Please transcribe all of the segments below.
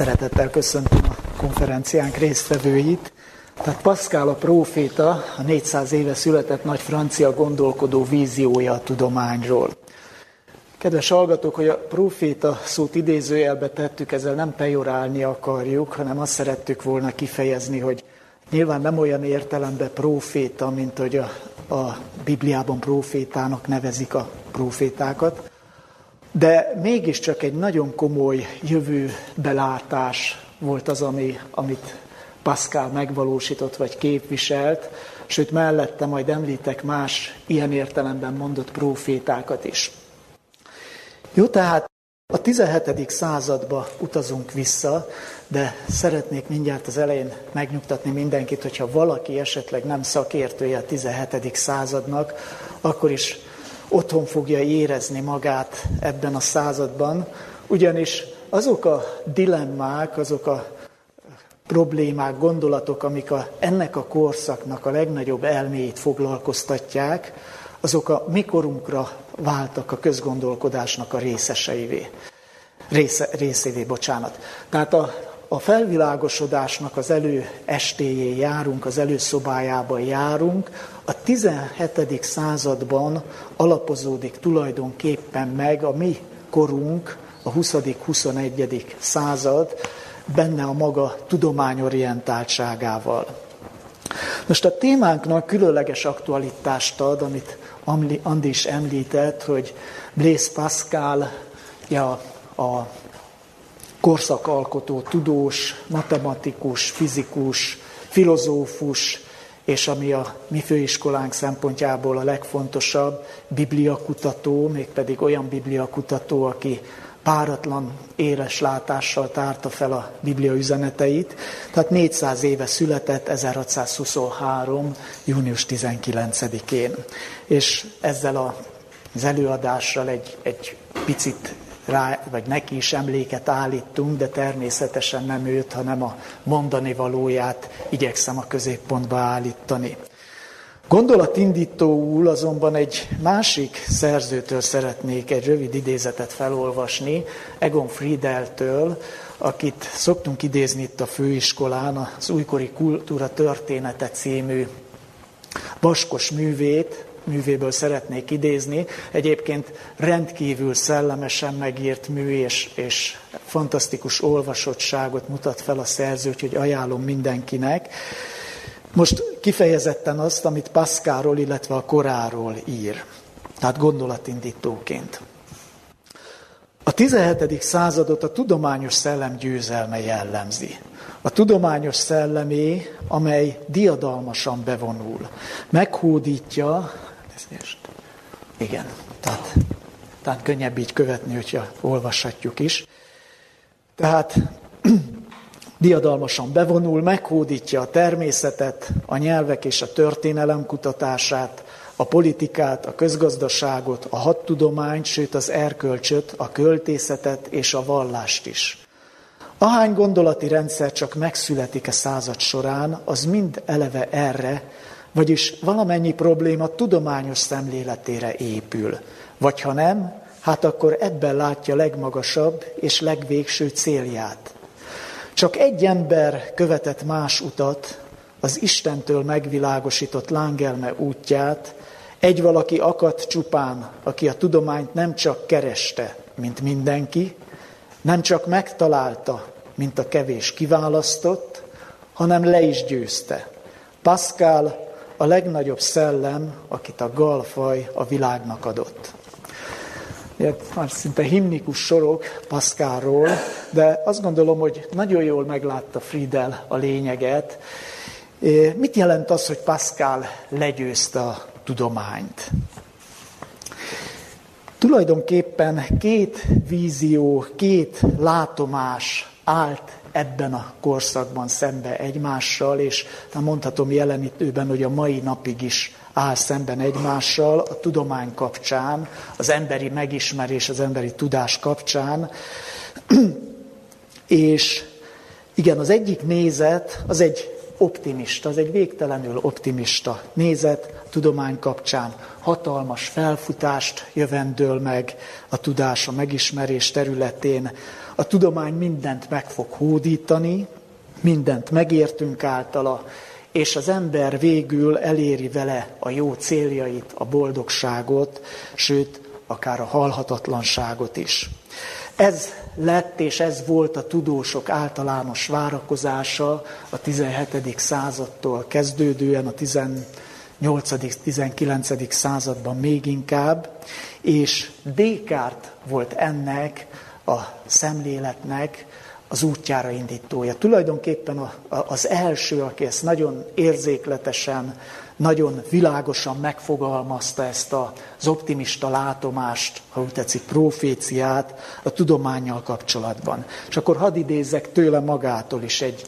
Szeretettel köszöntöm a konferenciánk résztvevőit. Tehát Pascal a próféta, a 400 éve született nagy francia gondolkodó víziója a tudományról. Kedves hallgatók, hogy a próféta szót idézőjelbe tettük, ezzel nem pejorálni akarjuk, hanem azt szerettük volna kifejezni, hogy nyilván nem olyan értelemben próféta, mint hogy a, a Bibliában prófétának nevezik a prófétákat, de mégiscsak egy nagyon komoly jövőbelátás volt az, ami, amit Pascal megvalósított vagy képviselt, sőt mellette majd említek más ilyen értelemben mondott profétákat is. Jó, tehát a 17. századba utazunk vissza, de szeretnék mindjárt az elején megnyugtatni mindenkit, hogyha valaki esetleg nem szakértője a 17. századnak, akkor is otthon fogja érezni magát ebben a században, ugyanis azok a dilemmák, azok a problémák, gondolatok, amik a, ennek a korszaknak a legnagyobb elméjét foglalkoztatják, azok a mikorunkra váltak a közgondolkodásnak a részeseivé. Része, részévé, bocsánat. Tehát a, a felvilágosodásnak az elő estéjén járunk, az előszobájában járunk, a 17. században alapozódik tulajdonképpen meg a mi korunk, a 20.-21. század, benne a maga tudományorientáltságával. Most a témánknak különleges aktualitást ad, amit Andi is említett, hogy Blaise Pascal, ja, a korszakalkotó, tudós, matematikus, fizikus, filozófus, és ami a mi főiskolánk szempontjából a legfontosabb, bibliakutató, mégpedig olyan bibliakutató, aki páratlan éles látással tárta fel a Biblia üzeneteit. Tehát 400 éve született, 1623. június 19-én. És ezzel az előadással egy, egy picit rá, vagy neki is emléket állítunk, de természetesen nem őt, hanem a mondani valóját igyekszem a középpontba állítani. Gondolatindítóul azonban egy másik szerzőtől szeretnék egy rövid idézetet felolvasni, Egon Friedeltől, akit szoktunk idézni itt a főiskolán, az Újkori Kultúra Története című vaskos művét, művéből szeretnék idézni. Egyébként rendkívül szellemesen megírt mű és, és fantasztikus olvasottságot mutat fel a szerző, hogy ajánlom mindenkinek. Most kifejezetten azt, amit Pascalról, illetve a koráról ír. Tehát gondolatindítóként. A 17. századot a tudományos szellem győzelme jellemzi. A tudományos szellemé, amely diadalmasan bevonul, meghódítja, elnézést, igen, tehát, tehát könnyebb így követni, hogyha olvashatjuk is. Tehát diadalmasan bevonul, meghódítja a természetet, a nyelvek és a történelem kutatását, a politikát, a közgazdaságot, a hadtudományt, sőt az erkölcsöt, a költészetet és a vallást is. Ahány gondolati rendszer csak megszületik a század során, az mind eleve erre, vagyis valamennyi probléma tudományos szemléletére épül. Vagy ha nem, hát akkor ebben látja legmagasabb és legvégső célját. Csak egy ember követett más utat, az Istentől megvilágosított lángelme útját, egy valaki akadt csupán, aki a tudományt nem csak kereste, mint mindenki, nem csak megtalálta, mint a kevés kiválasztott, hanem le is győzte. Pascal a legnagyobb szellem, akit a galfaj a világnak adott. Már szinte himnikus sorok Pascalról, de azt gondolom, hogy nagyon jól meglátta Friedel a lényeget. Mit jelent az, hogy Pascal legyőzte a tudományt? Tulajdonképpen két vízió, két látomás állt ebben a korszakban szembe egymással, és mondhatom jelenítőben, hogy a mai napig is áll szemben egymással a tudomány kapcsán, az emberi megismerés, az emberi tudás kapcsán. és igen, az egyik nézet, az egy optimista, az egy végtelenül optimista nézet tudomány kapcsán. Hatalmas felfutást jövendől meg a tudás, a megismerés területén. A tudomány mindent meg fog hódítani, mindent megértünk általa, és az ember végül eléri vele a jó céljait, a boldogságot, sőt, akár a halhatatlanságot is. Ez lett és ez volt a tudósok általános várakozása a 17. századtól kezdődően, a 18.-19. században még inkább, és Descartes volt ennek a szemléletnek az útjára indítója. Tulajdonképpen az első, aki ezt nagyon érzékletesen, nagyon világosan megfogalmazta ezt az optimista látomást, ha úgy tetszik, proféciát a tudományjal kapcsolatban. És akkor hadd idézzek tőle magától is egy,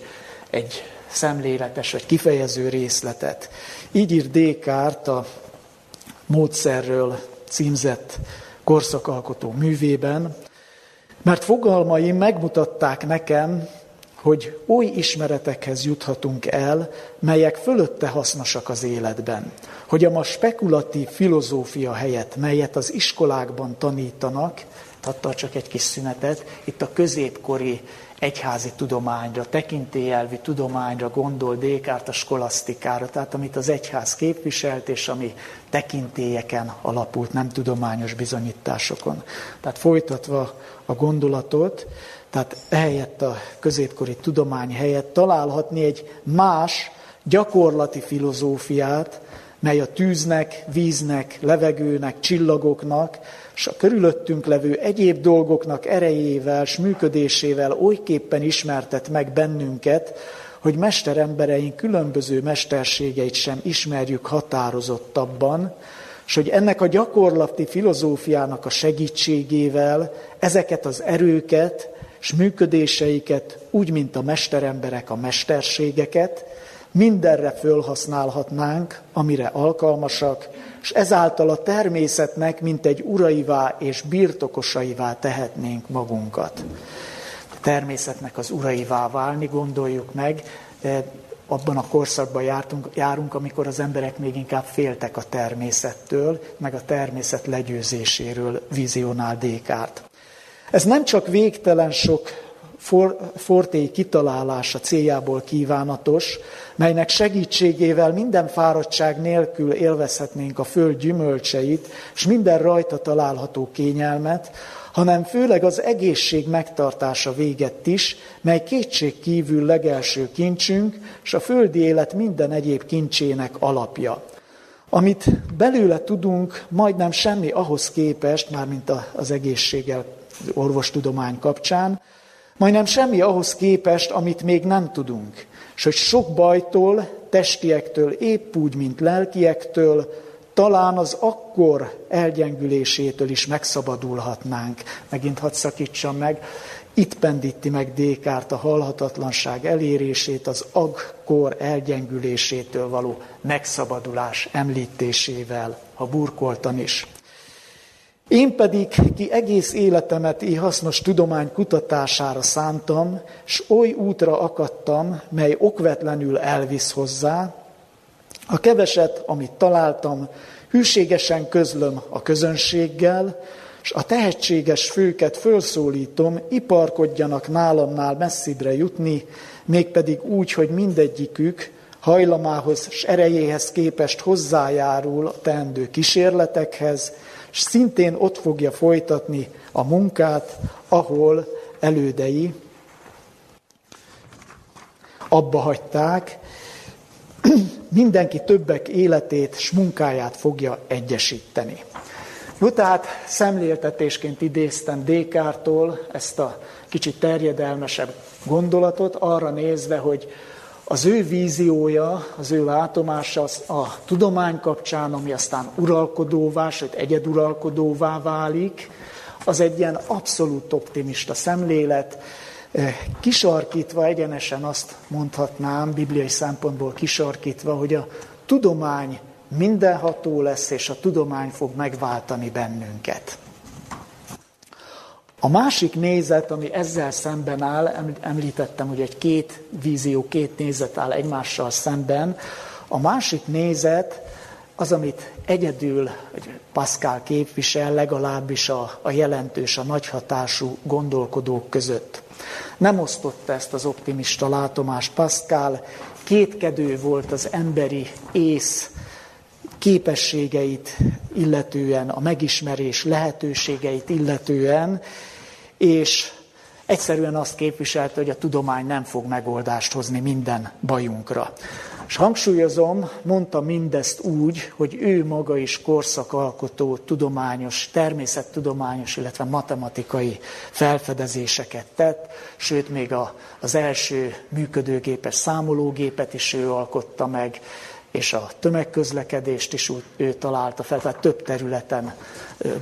egy szemléletes vagy kifejező részletet. Így ír Descartes a módszerről címzett korszakalkotó művében, mert fogalmaim megmutatták nekem, hogy oly ismeretekhez juthatunk el, melyek fölötte hasznosak az életben. Hogy a ma spekulatív filozófia helyett, melyet az iskolákban tanítanak, adta csak egy kis szünetet, itt a középkori egyházi tudományra, tekintélyelvi tudományra gondol Descartes a skolasztikára, tehát amit az egyház képviselt, és ami tekintélyeken alapult, nem tudományos bizonyításokon. Tehát folytatva a gondolatot, tehát ehelyett a középkori tudomány helyett találhatni egy más gyakorlati filozófiát, mely a tűznek, víznek, levegőnek, csillagoknak, és a körülöttünk levő egyéb dolgoknak erejével s működésével olyképpen ismertet meg bennünket, hogy mesterembereink különböző mesterségeit sem ismerjük határozottabban, és hogy ennek a gyakorlati filozófiának a segítségével ezeket az erőket és működéseiket, úgy, mint a mesteremberek a mesterségeket, mindenre fölhasználhatnánk, amire alkalmasak, és ezáltal a természetnek, mint egy uraivá és birtokosaivá tehetnénk magunkat. A természetnek az uraivá válni, gondoljuk meg, abban a korszakban jártunk, járunk, amikor az emberek még inkább féltek a természettől, meg a természet legyőzéséről vizionál Descartes. Ez nem csak végtelen sok for, fortéi kitalálása céljából kívánatos, melynek segítségével minden fáradtság nélkül élvezhetnénk a föld gyümölcseit, és minden rajta található kényelmet, hanem főleg az egészség megtartása véget is, mely kétség kívül legelső kincsünk, és a földi élet minden egyéb kincsének alapja. Amit belőle tudunk, majdnem semmi ahhoz képest, mármint az egészséggel, orvostudomány kapcsán, majdnem semmi ahhoz képest, amit még nem tudunk. És hogy sok bajtól, testiektől, épp úgy, mint lelkiektől, talán az akkor elgyengülésétől is megszabadulhatnánk. Megint hadd szakítsam meg. Itt pendíti meg Dékárt a halhatatlanság elérését, az akkor elgyengülésétől való megszabadulás említésével, ha burkoltan is. Én pedig, ki egész életemet így hasznos tudomány kutatására szántam, s oly útra akadtam, mely okvetlenül elvisz hozzá, a keveset, amit találtam, hűségesen közlöm a közönséggel, és a tehetséges főket fölszólítom, iparkodjanak nálamnál messzibre jutni, mégpedig úgy, hogy mindegyikük hajlamához és erejéhez képest hozzájárul a teendő kísérletekhez, és szintén ott fogja folytatni a munkát, ahol elődei abba hagyták, mindenki többek életét és munkáját fogja egyesíteni. Jó, tehát szemléltetésként idéztem Dékártól ezt a kicsit terjedelmesebb gondolatot, arra nézve, hogy az ő víziója, az ő látomása az a tudomány kapcsán, ami aztán uralkodóvá, sőt egyeduralkodóvá válik, az egy ilyen abszolút optimista szemlélet, eh, kisarkítva egyenesen azt mondhatnám, bibliai szempontból kisarkítva, hogy a tudomány mindenható lesz, és a tudomány fog megváltani bennünket. A másik nézet, ami ezzel szemben áll, említettem, hogy egy két vízió, két nézet áll egymással szemben, a másik nézet az, amit egyedül Pascal képvisel, legalábbis a, a jelentős, a nagyhatású gondolkodók között. Nem osztotta ezt az optimista látomást Pascal, kétkedő volt az emberi ész képességeit illetően, a megismerés lehetőségeit illetően, és egyszerűen azt képviselte, hogy a tudomány nem fog megoldást hozni minden bajunkra. És hangsúlyozom, mondta mindezt úgy, hogy ő maga is korszakalkotó, tudományos, természettudományos, illetve matematikai felfedezéseket tett, sőt még a, az első működőgépes számológépet is ő alkotta meg, és a tömegközlekedést is ő találta fel, tehát több területen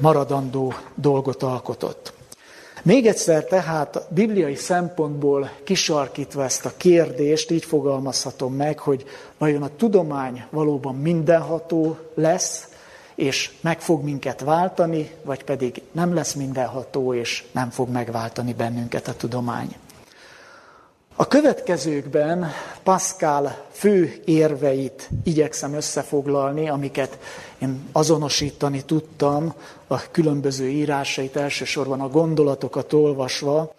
maradandó dolgot alkotott. Még egyszer tehát bibliai szempontból kisarkítva ezt a kérdést, így fogalmazhatom meg, hogy vajon a tudomány valóban mindenható lesz, és meg fog minket váltani, vagy pedig nem lesz mindenható, és nem fog megváltani bennünket a tudomány. A következőkben Pascal fő érveit igyekszem összefoglalni, amiket én azonosítani tudtam a különböző írásait, elsősorban a gondolatokat olvasva.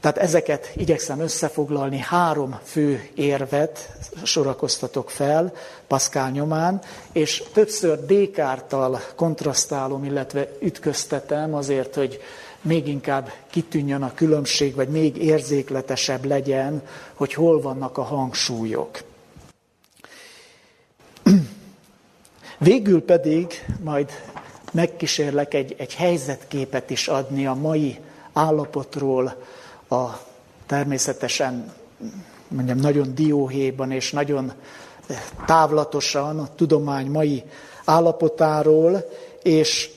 Tehát ezeket igyekszem összefoglalni, három fő érvet sorakoztatok fel Pascal nyomán, és többször Descartes-tal kontrasztálom, illetve ütköztetem azért, hogy még inkább kitűnjön a különbség, vagy még érzékletesebb legyen, hogy hol vannak a hangsúlyok. Végül pedig majd megkísérlek egy, egy helyzetképet is adni a mai állapotról, a természetesen mondjam, nagyon dióhéjban és nagyon távlatosan a tudomány mai állapotáról, és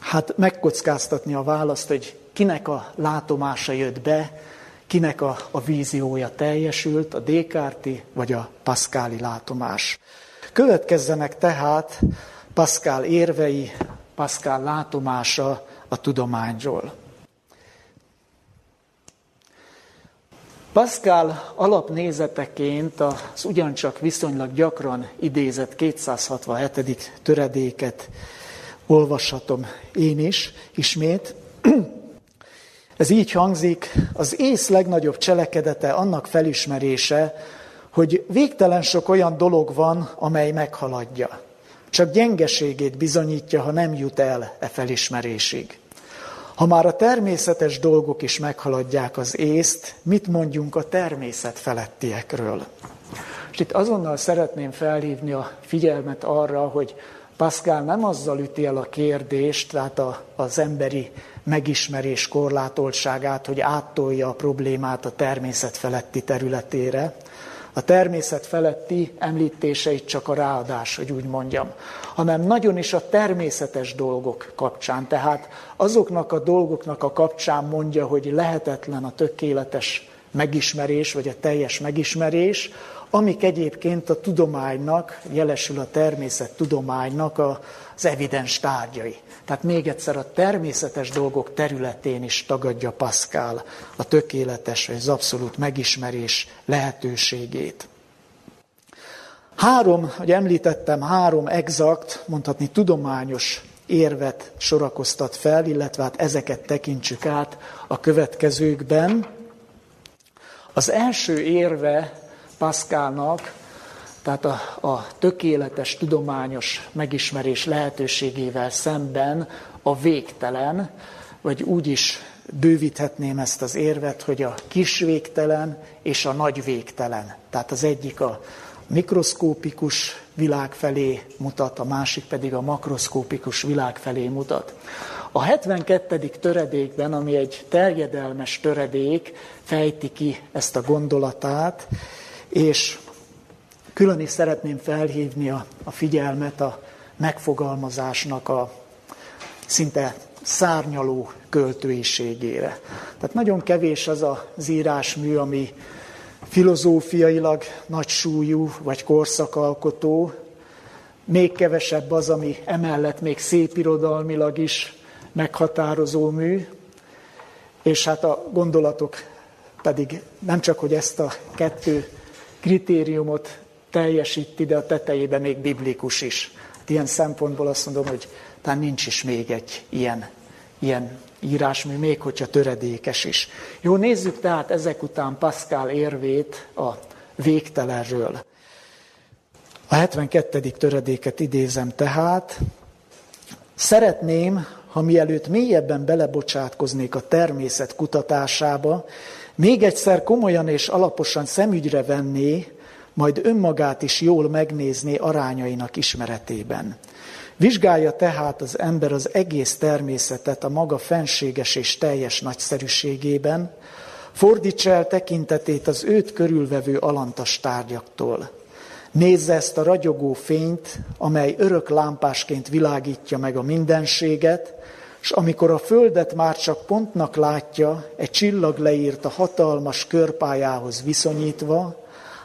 hát megkockáztatni a választ, hogy kinek a látomása jött be, kinek a, a víziója teljesült, a Descartes vagy a Pascali látomás. Következzenek tehát Pascal érvei, Pascal látomása a tudományról. Pascal alapnézeteként az ugyancsak viszonylag gyakran idézett 267. töredéket olvashatom én is ismét. Ez így hangzik, az ész legnagyobb cselekedete annak felismerése, hogy végtelen sok olyan dolog van, amely meghaladja. Csak gyengeségét bizonyítja, ha nem jut el e felismerésig. Ha már a természetes dolgok is meghaladják az észt, mit mondjunk a természet felettiekről? És itt azonnal szeretném felhívni a figyelmet arra, hogy Pascal nem azzal üti el a kérdést, tehát a, az emberi megismerés korlátoltságát, hogy áttolja a problémát a természet feletti területére. A természet feletti említéseit csak a ráadás, hogy úgy mondjam, hanem nagyon is a természetes dolgok kapcsán. Tehát azoknak a dolgoknak a kapcsán mondja, hogy lehetetlen a tökéletes megismerés, vagy a teljes megismerés, amik egyébként a tudománynak, jelesül a természet tudománynak az evidens tárgyai. Tehát még egyszer a természetes dolgok területén is tagadja Pascal a tökéletes vagy az abszolút megismerés lehetőségét. Három, hogy említettem, három exakt, mondhatni tudományos érvet sorakoztat fel, illetve hát ezeket tekintsük át a következőkben. Az első érve Pascalnak, tehát a, a tökéletes tudományos megismerés lehetőségével szemben a végtelen, vagy úgy is bővíthetném ezt az érvet, hogy a kis végtelen és a nagy végtelen. Tehát az egyik a mikroszkópikus világ felé mutat, a másik pedig a makroszkópikus világ felé mutat. A 72. töredékben, ami egy terjedelmes töredék, fejti ki ezt a gondolatát, és külön is szeretném felhívni a, a figyelmet a megfogalmazásnak a szinte szárnyaló költőiségére. Tehát nagyon kevés az az írásmű, ami filozófiailag nagy súlyú vagy korszakalkotó, még kevesebb az, ami emellett még szépirodalmilag is meghatározó mű, és hát a gondolatok pedig nem csak, hogy ezt a kettő kritériumot teljesíti, de a tetejében még biblikus is. Hát ilyen szempontból azt mondom, hogy talán nincs is még egy ilyen, ilyen írásmű, még hogyha töredékes is. Jó, nézzük tehát ezek után Pascal érvét a végtelenről. A 72. töredéket idézem tehát. Szeretném, ha mielőtt mélyebben belebocsátkoznék a természet kutatásába, még egyszer komolyan és alaposan szemügyre venné, majd önmagát is jól megnézné arányainak ismeretében. Vizsgálja tehát az ember az egész természetet a maga fenséges és teljes nagyszerűségében, fordítsa el tekintetét az őt körülvevő alantas tárgyaktól. Nézze ezt a ragyogó fényt, amely örök lámpásként világítja meg a mindenséget, és amikor a földet már csak pontnak látja, egy csillag leírt a hatalmas körpályához viszonyítva,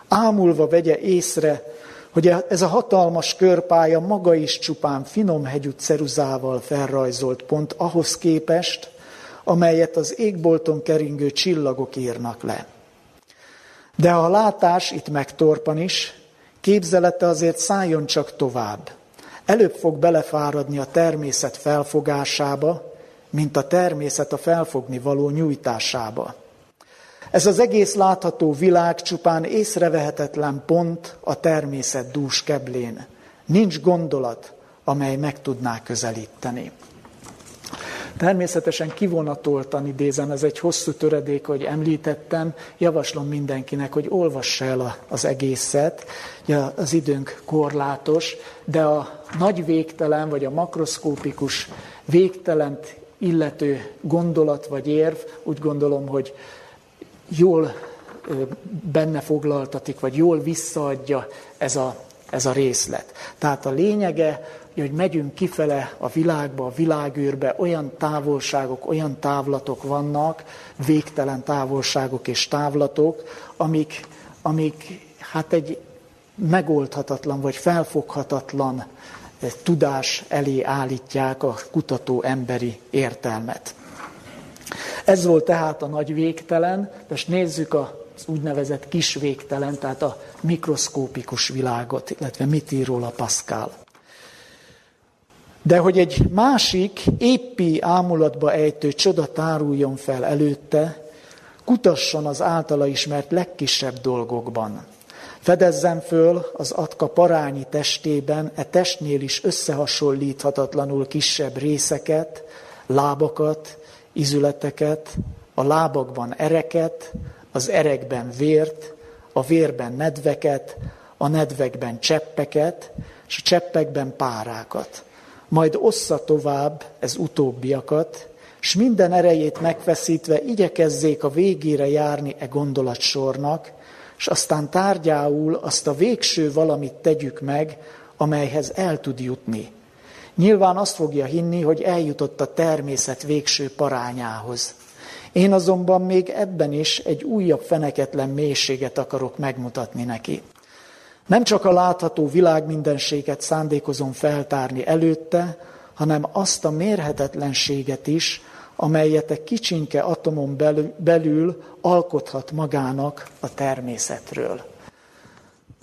ámulva vegye észre, hogy ez a hatalmas körpálya maga is csupán finom hegyű ceruzával felrajzolt pont ahhoz képest, amelyet az égbolton keringő csillagok írnak le. De a látás itt megtorpan is, képzelete azért szálljon csak tovább. Előbb fog belefáradni a természet felfogásába, mint a természet a felfogni való nyújtásába. Ez az egész látható világ csupán észrevehetetlen pont a természet dús keblén. Nincs gondolat, amely meg tudná közelíteni. Természetesen kivonatoltan idézem, ez egy hosszú töredék, hogy említettem, javaslom mindenkinek, hogy olvassa el az egészet, ja, az időnk korlátos, de a nagy végtelen, vagy a makroszkópikus végtelent illető gondolat vagy érv, úgy gondolom, hogy jól benne foglaltatik, vagy jól visszaadja ez a, ez a részlet. Tehát a lényege, hogy megyünk kifele a világba, a világűrbe, olyan távolságok, olyan távlatok vannak, végtelen távolságok és távlatok, amik, amik hát egy megoldhatatlan vagy felfoghatatlan tudás elé állítják a kutató emberi értelmet. Ez volt tehát a nagy végtelen, most nézzük az úgynevezett kis végtelen, tehát a mikroszkópikus világot, illetve mit ír róla Pascal. De hogy egy másik, éppi ámulatba ejtő csoda táruljon fel előtte, kutasson az általa ismert legkisebb dolgokban. Fedezzen föl az atka parányi testében e testnél is összehasonlíthatatlanul kisebb részeket, lábakat, izületeket, a lábakban ereket, az erekben vért, a vérben nedveket, a nedvekben cseppeket, és a cseppekben párákat. Majd ossza tovább ez utóbbiakat, és minden erejét megfeszítve igyekezzék a végére járni e gondolatsornak, és aztán tárgyául azt a végső valamit tegyük meg, amelyhez el tud jutni, Nyilván azt fogja hinni, hogy eljutott a természet végső parányához. Én azonban még ebben is egy újabb feneketlen mélységet akarok megmutatni neki. Nem csak a látható világmindenséget szándékozom feltárni előtte, hanem azt a mérhetetlenséget is, amelyet egy kicsinke atomon belül alkothat magának a természetről.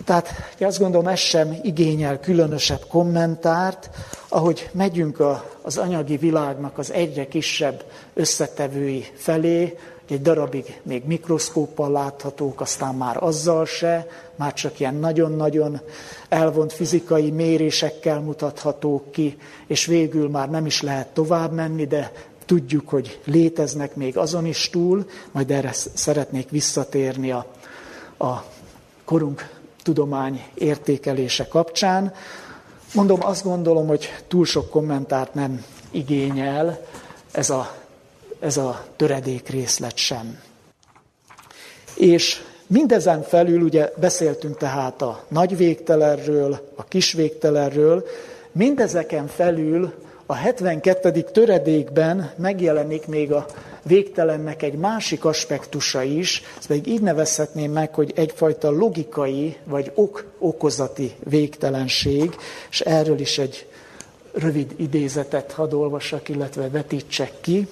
Tehát azt gondolom, ez sem igényel különösebb kommentárt, ahogy megyünk a, az anyagi világnak az egyre kisebb összetevői felé, egy darabig még mikroszkóppal láthatók, aztán már azzal se, már csak ilyen nagyon-nagyon elvont fizikai mérésekkel mutathatók ki, és végül már nem is lehet tovább menni, de tudjuk, hogy léteznek még azon is túl, majd erre szeretnék visszatérni a, a korunk tudomány értékelése kapcsán. Mondom, azt gondolom, hogy túl sok kommentárt nem igényel ez a, ez a töredék részlet sem. És mindezen felül ugye beszéltünk tehát a nagy végtelenről, a kis végtelenről, mindezeken felül a 72. töredékben megjelenik még a végtelennek egy másik aspektusa is, ezt pedig így nevezhetném meg, hogy egyfajta logikai vagy ok-okozati végtelenség, és erről is egy rövid idézetet hadd olvassak, illetve vetítsek ki.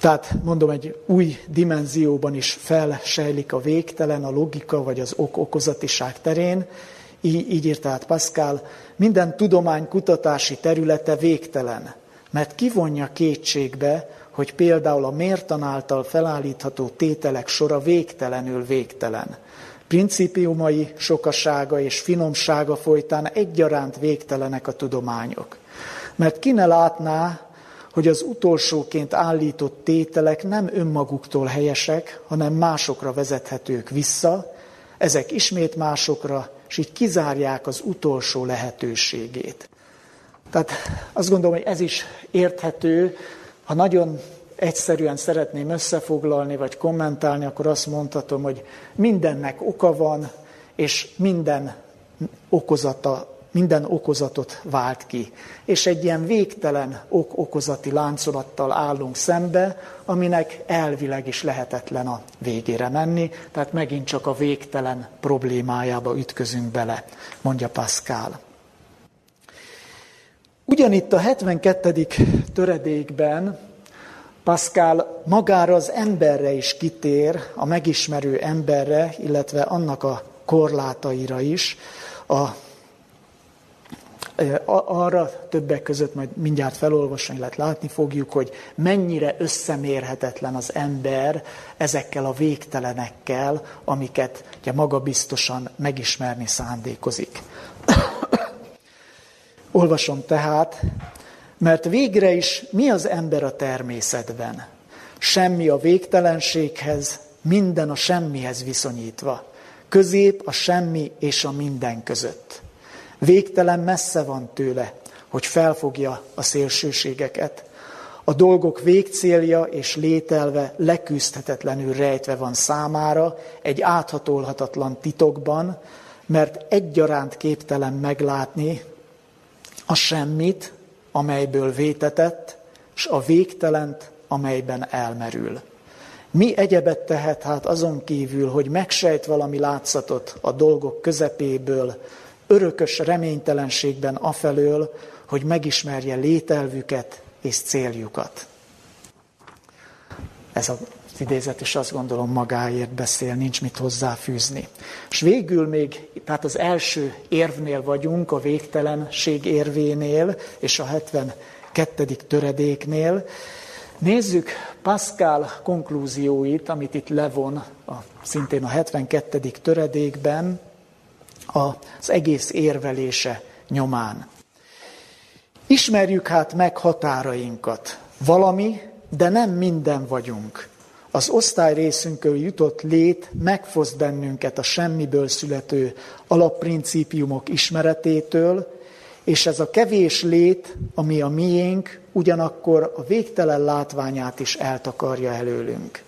Tehát mondom, egy új dimenzióban is felsejlik a végtelen, a logika vagy az ok-okozatiság terén. Így, így írt át Pascal, minden tudomány kutatási területe végtelen, mert kivonja kétségbe, hogy például a mértan által felállítható tételek sora végtelenül végtelen. Principiumai sokasága és finomsága folytán egyaránt végtelenek a tudományok. Mert ki ne látná, hogy az utolsóként állított tételek nem önmaguktól helyesek, hanem másokra vezethetők vissza, ezek ismét másokra, és így kizárják az utolsó lehetőségét. Tehát azt gondolom, hogy ez is érthető, ha nagyon egyszerűen szeretném összefoglalni vagy kommentálni, akkor azt mondhatom, hogy mindennek oka van, és minden okozata minden okozatot vált ki. És egy ilyen végtelen ok-okozati láncolattal állunk szembe, aminek elvileg is lehetetlen a végére menni, tehát megint csak a végtelen problémájába ütközünk bele, mondja Pascal. Ugyanitt a 72. töredékben Pascal magára az emberre is kitér, a megismerő emberre, illetve annak a korlátaira is, a arra többek között majd mindjárt felolvasni, illetve látni fogjuk, hogy mennyire összemérhetetlen az ember ezekkel a végtelenekkel, amiket ugye maga biztosan megismerni szándékozik. Olvasom tehát, mert végre is mi az ember a természetben? Semmi a végtelenséghez, minden a semmihez viszonyítva. Közép a semmi és a minden között. Végtelen messze van tőle, hogy felfogja a szélsőségeket. A dolgok végcélja és lételve leküzdhetetlenül rejtve van számára egy áthatolhatatlan titokban, mert egyaránt képtelen meglátni a semmit, amelyből vétetett, és a végtelent, amelyben elmerül. Mi egyebet tehet hát azon kívül, hogy megsejt valami látszatot a dolgok közepéből, örökös reménytelenségben afelől, hogy megismerje lételvüket és céljukat. Ez az idézet is azt gondolom magáért beszél, nincs mit hozzáfűzni. És végül még, tehát az első érvnél vagyunk, a végtelenség érvénél, és a 72. töredéknél. Nézzük Pascal konklúzióit, amit itt levon a, szintén a 72. töredékben, az egész érvelése nyomán. Ismerjük hát meg határainkat. Valami, de nem minden vagyunk. Az osztály részünkől jutott lét megfoszt bennünket a semmiből születő alapprincípiumok ismeretétől, és ez a kevés lét, ami a miénk, ugyanakkor a végtelen látványát is eltakarja előlünk.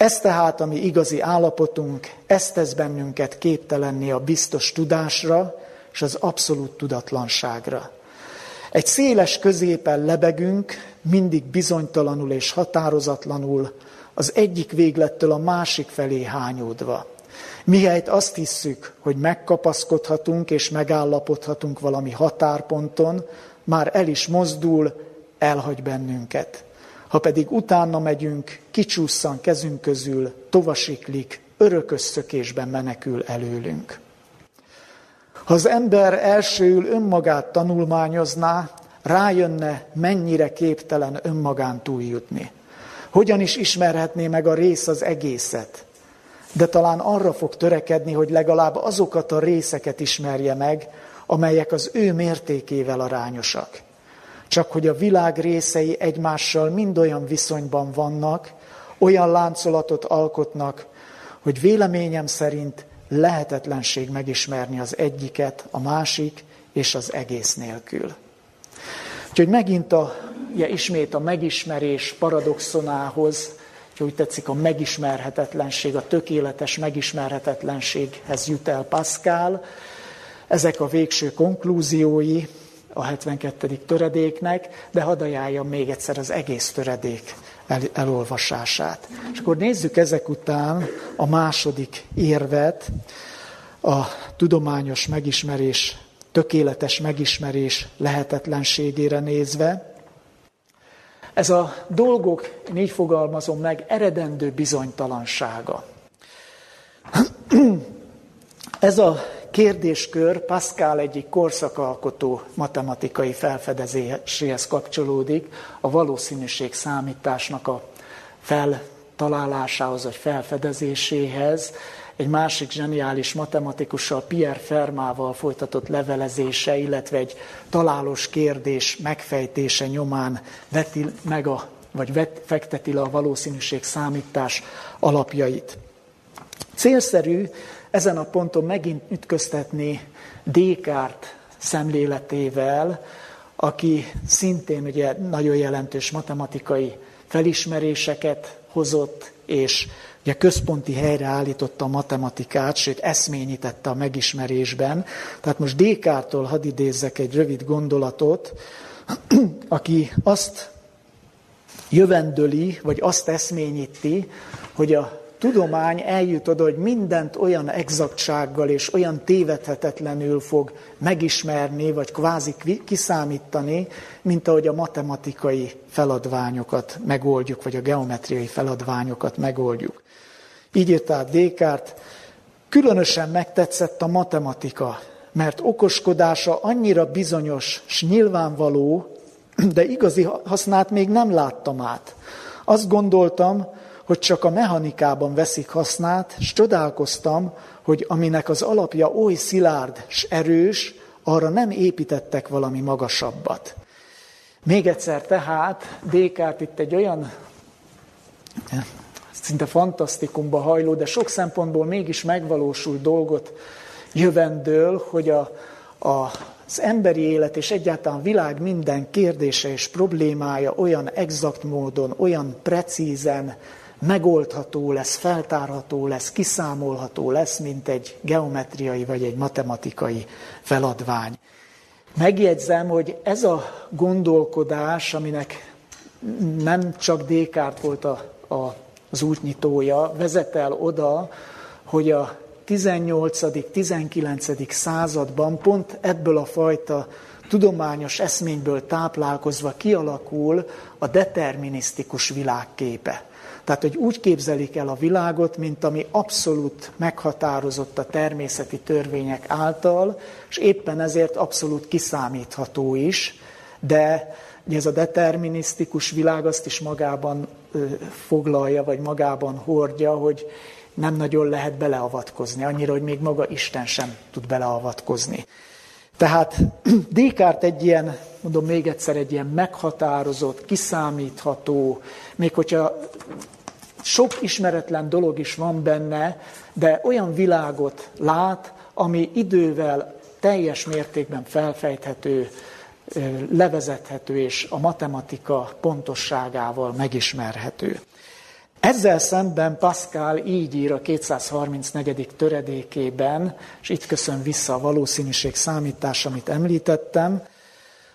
Ez tehát a mi igazi állapotunk, ez tesz bennünket képtelenni a biztos tudásra és az abszolút tudatlanságra. Egy széles középen lebegünk, mindig bizonytalanul és határozatlanul, az egyik véglettől a másik felé hányódva. Mihelyt azt hisszük, hogy megkapaszkodhatunk és megállapodhatunk valami határponton, már el is mozdul, elhagy bennünket. Ha pedig utána megyünk, kicsúszan kezünk közül, tovasiklik, örökös szökésben menekül előlünk. Ha az ember elsőül önmagát tanulmányozná, rájönne, mennyire képtelen önmagán túljutni. Hogyan is ismerhetné meg a rész az egészet? De talán arra fog törekedni, hogy legalább azokat a részeket ismerje meg, amelyek az ő mértékével arányosak csak hogy a világ részei egymással mind olyan viszonyban vannak, olyan láncolatot alkotnak, hogy véleményem szerint lehetetlenség megismerni az egyiket, a másik és az egész nélkül. Úgyhogy megint a, ugye, ismét a megismerés paradoxonához, hogy tetszik a megismerhetetlenség, a tökéletes megismerhetetlenséghez jut el Pascal. Ezek a végső konklúziói, a 72. töredéknek, de hadd ajánljam még egyszer az egész töredék el, elolvasását. És akkor nézzük ezek után a második érvet, a tudományos megismerés, tökéletes megismerés lehetetlenségére nézve. Ez a dolgok, én így fogalmazom meg, eredendő bizonytalansága. Ez a kérdéskör Pascal egyik korszakalkotó matematikai felfedezéséhez kapcsolódik, a valószínűség számításnak a feltalálásához, vagy felfedezéséhez. Egy másik zseniális matematikussal, Pierre Fermával folytatott levelezése, illetve egy találós kérdés megfejtése nyomán veti meg a, vagy vet, fekteti le a valószínűség számítás alapjait. Célszerű ezen a ponton megint ütköztetni Descartes szemléletével, aki szintén ugye nagyon jelentős matematikai felismeréseket hozott, és ugye központi helyre állította a matematikát, sőt eszményítette a megismerésben. Tehát most Descartes-tól hadd idézzek egy rövid gondolatot, aki azt jövendöli, vagy azt eszményíti, hogy a tudomány eljut oda, hogy mindent olyan exaktsággal és olyan tévedhetetlenül fog megismerni, vagy kvázi kiszámítani, mint ahogy a matematikai feladványokat megoldjuk, vagy a geometriai feladványokat megoldjuk. Így írt át Descartes, különösen megtetszett a matematika, mert okoskodása annyira bizonyos s nyilvánvaló, de igazi hasznát még nem láttam át. Azt gondoltam, hogy csak a mechanikában veszik hasznát, és csodálkoztam, hogy aminek az alapja oly szilárd és erős, arra nem építettek valami magasabbat. Még egyszer tehát Descartes itt egy olyan szinte fantasztikumba hajló, de sok szempontból mégis megvalósult dolgot jövendől, hogy a, a, az emberi élet és egyáltalán a világ minden kérdése és problémája olyan exakt módon, olyan precízen megoldható lesz, feltárható lesz, kiszámolható lesz, mint egy geometriai vagy egy matematikai feladvány. Megjegyzem, hogy ez a gondolkodás, aminek nem csak Descartes volt a, a, az útnyitója, vezet el oda, hogy a 18.-19. században pont ebből a fajta tudományos eszményből táplálkozva kialakul a determinisztikus világképe. Tehát, hogy úgy képzelik el a világot, mint ami abszolút meghatározott a természeti törvények által, és éppen ezért abszolút kiszámítható is, de ez a determinisztikus világ azt is magában foglalja, vagy magában hordja, hogy nem nagyon lehet beleavatkozni, annyira, hogy még maga Isten sem tud beleavatkozni. Tehát Descartes egy ilyen, mondom még egyszer, egy ilyen meghatározott, kiszámítható, még hogyha sok ismeretlen dolog is van benne, de olyan világot lát, ami idővel teljes mértékben felfejthető, levezethető és a matematika pontosságával megismerhető. Ezzel szemben Pascal így ír a 234. töredékében, és itt köszön vissza a valószínűség számítás, amit említettem.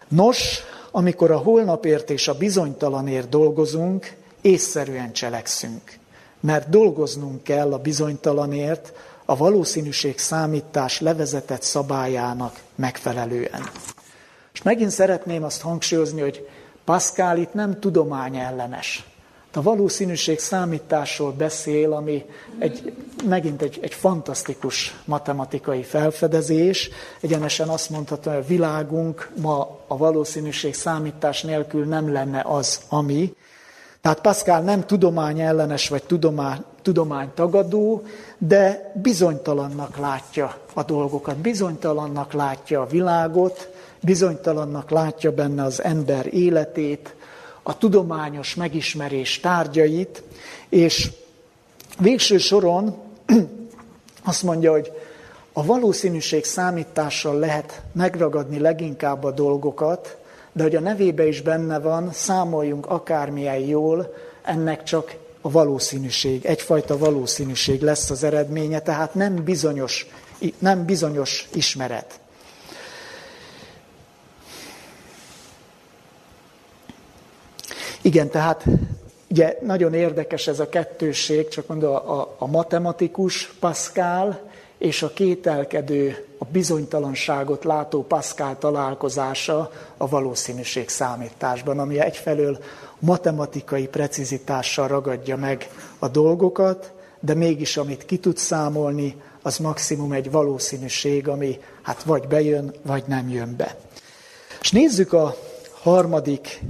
Nos, amikor a holnapért és a bizonytalanért dolgozunk, észszerűen cselekszünk. Mert dolgoznunk kell a bizonytalanért, a valószínűség számítás levezetett szabályának megfelelően. És megint szeretném azt hangsúlyozni, hogy Pascal itt nem tudomány ellenes. A valószínűség számításról beszél, ami egy, megint egy, egy fantasztikus matematikai felfedezés. Egyenesen azt mondhatom, hogy a világunk ma a valószínűség számítás nélkül nem lenne az, ami. Tehát Pascal nem tudomány ellenes vagy tudomány, tudomány tagadó, de bizonytalannak látja a dolgokat, bizonytalannak látja a világot, bizonytalannak látja benne az ember életét, a tudományos megismerés tárgyait, és végső soron azt mondja, hogy a valószínűség számítással lehet megragadni leginkább a dolgokat, de hogy a nevébe is benne van, számoljunk akármilyen jól, ennek csak a valószínűség, egyfajta valószínűség lesz az eredménye, tehát nem bizonyos, nem bizonyos ismeret. Igen, tehát ugye nagyon érdekes ez a kettőség, csak mondom, a, a matematikus Pascal és a kételkedő, a bizonytalanságot látó Pascal találkozása a valószínűség számításban, ami egyfelől matematikai precizitással ragadja meg a dolgokat, de mégis amit ki tud számolni, az maximum egy valószínűség, ami hát vagy bejön, vagy nem jön be. És nézzük a harmadik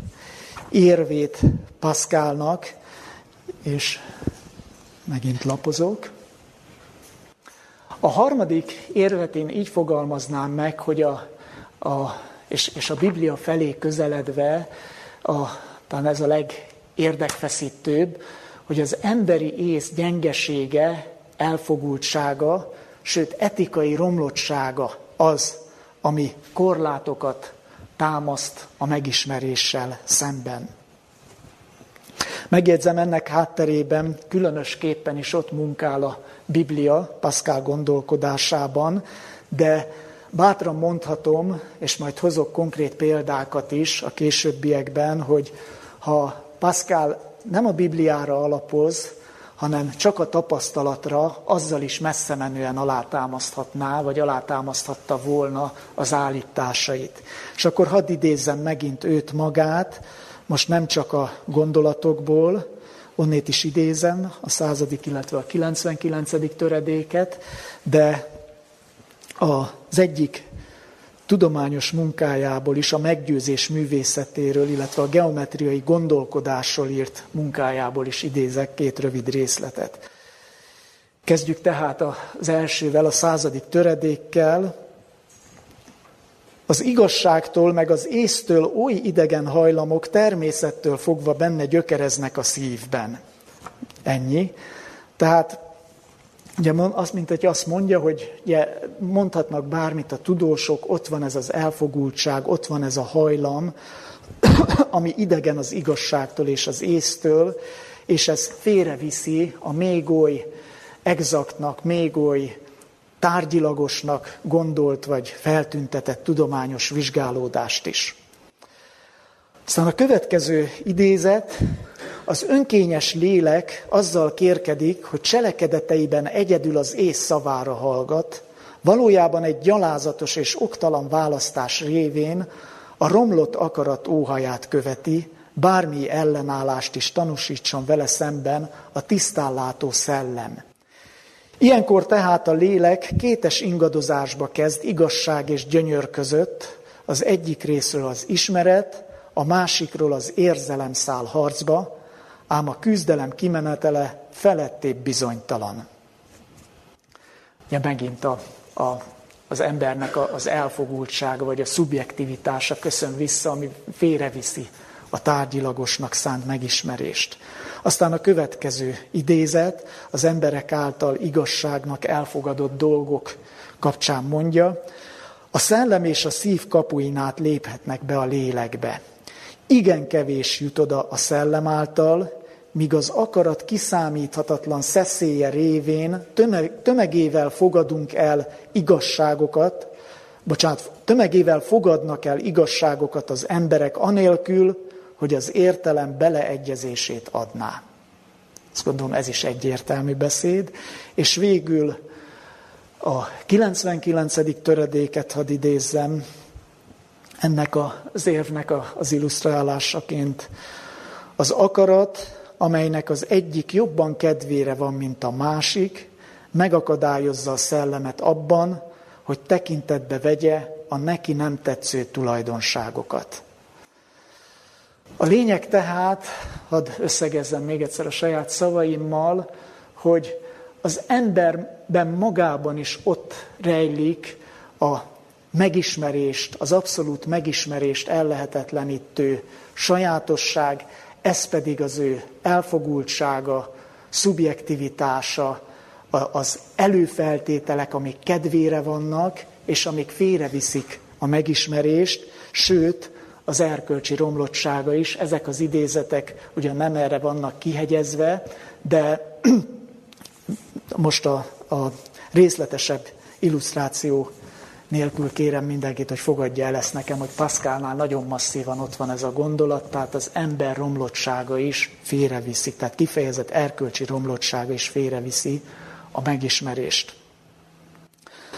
érvét Pascalnak, és megint lapozok. A harmadik érvet én így fogalmaznám meg, hogy a, a, és, és a Biblia felé közeledve, a, talán ez a legérdekfeszítőbb, hogy az emberi ész gyengesége, elfogultsága, sőt etikai romlottsága az, ami korlátokat támaszt a megismeréssel szemben. Megjegyzem ennek hátterében különösképpen is ott munkál a Biblia Pascal gondolkodásában, de bátran mondhatom, és majd hozok konkrét példákat is a későbbiekben, hogy ha Pascal nem a Bibliára alapoz, hanem csak a tapasztalatra, azzal is messze menően alátámaszthatná, vagy alátámaszthatta volna az állításait. És akkor hadd idézzem megint őt magát, most nem csak a gondolatokból, onnét is idézem a századik, illetve a 99. töredéket, de az egyik tudományos munkájából is, a meggyőzés művészetéről, illetve a geometriai gondolkodásról írt munkájából is idézek két rövid részletet. Kezdjük tehát az elsővel, a századik töredékkel. Az igazságtól meg az észtől oly idegen hajlamok természettől fogva benne gyökereznek a szívben. Ennyi. Tehát ugye azt, mint hogy azt mondja, hogy ugye, mondhatnak bármit a tudósok, ott van ez az elfogultság, ott van ez a hajlam, ami idegen az igazságtól és az észtől, és ez félreviszi a még oly exaktnak, még oly tárgyilagosnak gondolt vagy feltüntetett tudományos vizsgálódást is. Aztán a következő idézet, az önkényes lélek azzal kérkedik, hogy cselekedeteiben egyedül az ész szavára hallgat, valójában egy gyalázatos és oktalan választás révén a romlott akarat óhaját követi, bármi ellenállást is tanúsítson vele szemben a tisztánlátó szellem. Ilyenkor tehát a lélek kétes ingadozásba kezd igazság és gyönyör között, az egyik részről az ismeret, a másikról az érzelem száll harcba, ám a küzdelem kimenetele felettébb bizonytalan. Ja, megint a, a, az embernek az elfogultsága vagy a szubjektivitása köszön vissza, ami félreviszi a tárgyilagosnak szánt megismerést. Aztán a következő idézet az emberek által igazságnak elfogadott dolgok kapcsán mondja, a szellem és a szív kapuin át léphetnek be a lélekbe. Igen kevés jut oda a szellem által, míg az akarat kiszámíthatatlan szeszélye révén tömegével fogadunk el igazságokat, bocsánat, tömegével fogadnak el igazságokat az emberek anélkül, hogy az értelem beleegyezését adná. Azt gondolom, ez is egyértelmű beszéd. És végül a 99. töredéket hadd idézzem, ennek az érvnek az illusztrálásaként. Az akarat, amelynek az egyik jobban kedvére van, mint a másik, megakadályozza a szellemet abban, hogy tekintetbe vegye a neki nem tetsző tulajdonságokat. A lényeg tehát, hadd összegezzem még egyszer a saját szavaimmal, hogy az emberben magában is ott rejlik a megismerést, az abszolút megismerést ellehetetlenítő sajátosság, ez pedig az ő elfogultsága, szubjektivitása, az előfeltételek, amik kedvére vannak, és amik félreviszik a megismerést, sőt, az erkölcsi romlottsága is. Ezek az idézetek ugyan nem erre vannak kihegyezve, de most a, a részletesebb illusztráció nélkül kérem mindenkit, hogy fogadja el ezt nekem, hogy Pascalnál nagyon masszívan ott van ez a gondolat, tehát az ember romlottsága is félreviszi, tehát kifejezett erkölcsi romlottsága is félreviszi a megismerést.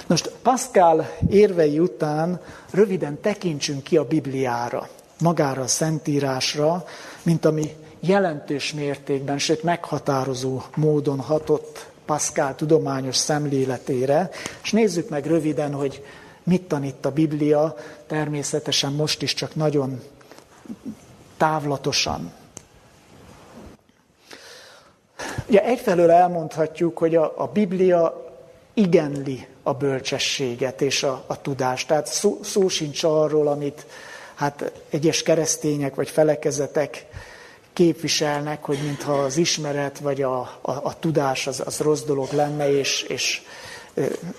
Most Pascal érvei után röviden tekintsünk ki a Bibliára, magára a Szentírásra, mint ami jelentős mértékben, sőt meghatározó módon hatott Pascal tudományos szemléletére, és nézzük meg röviden, hogy mit tanít a Biblia, természetesen most is csak nagyon távlatosan. Ugye egyfelől elmondhatjuk, hogy a, a Biblia igenli a bölcsességet és a, a tudást. Tehát szó, szó sincs arról, amit hát egyes keresztények vagy felekezetek képviselnek, hogy mintha az ismeret vagy a, a, a tudás az, az rossz dolog lenne, és, és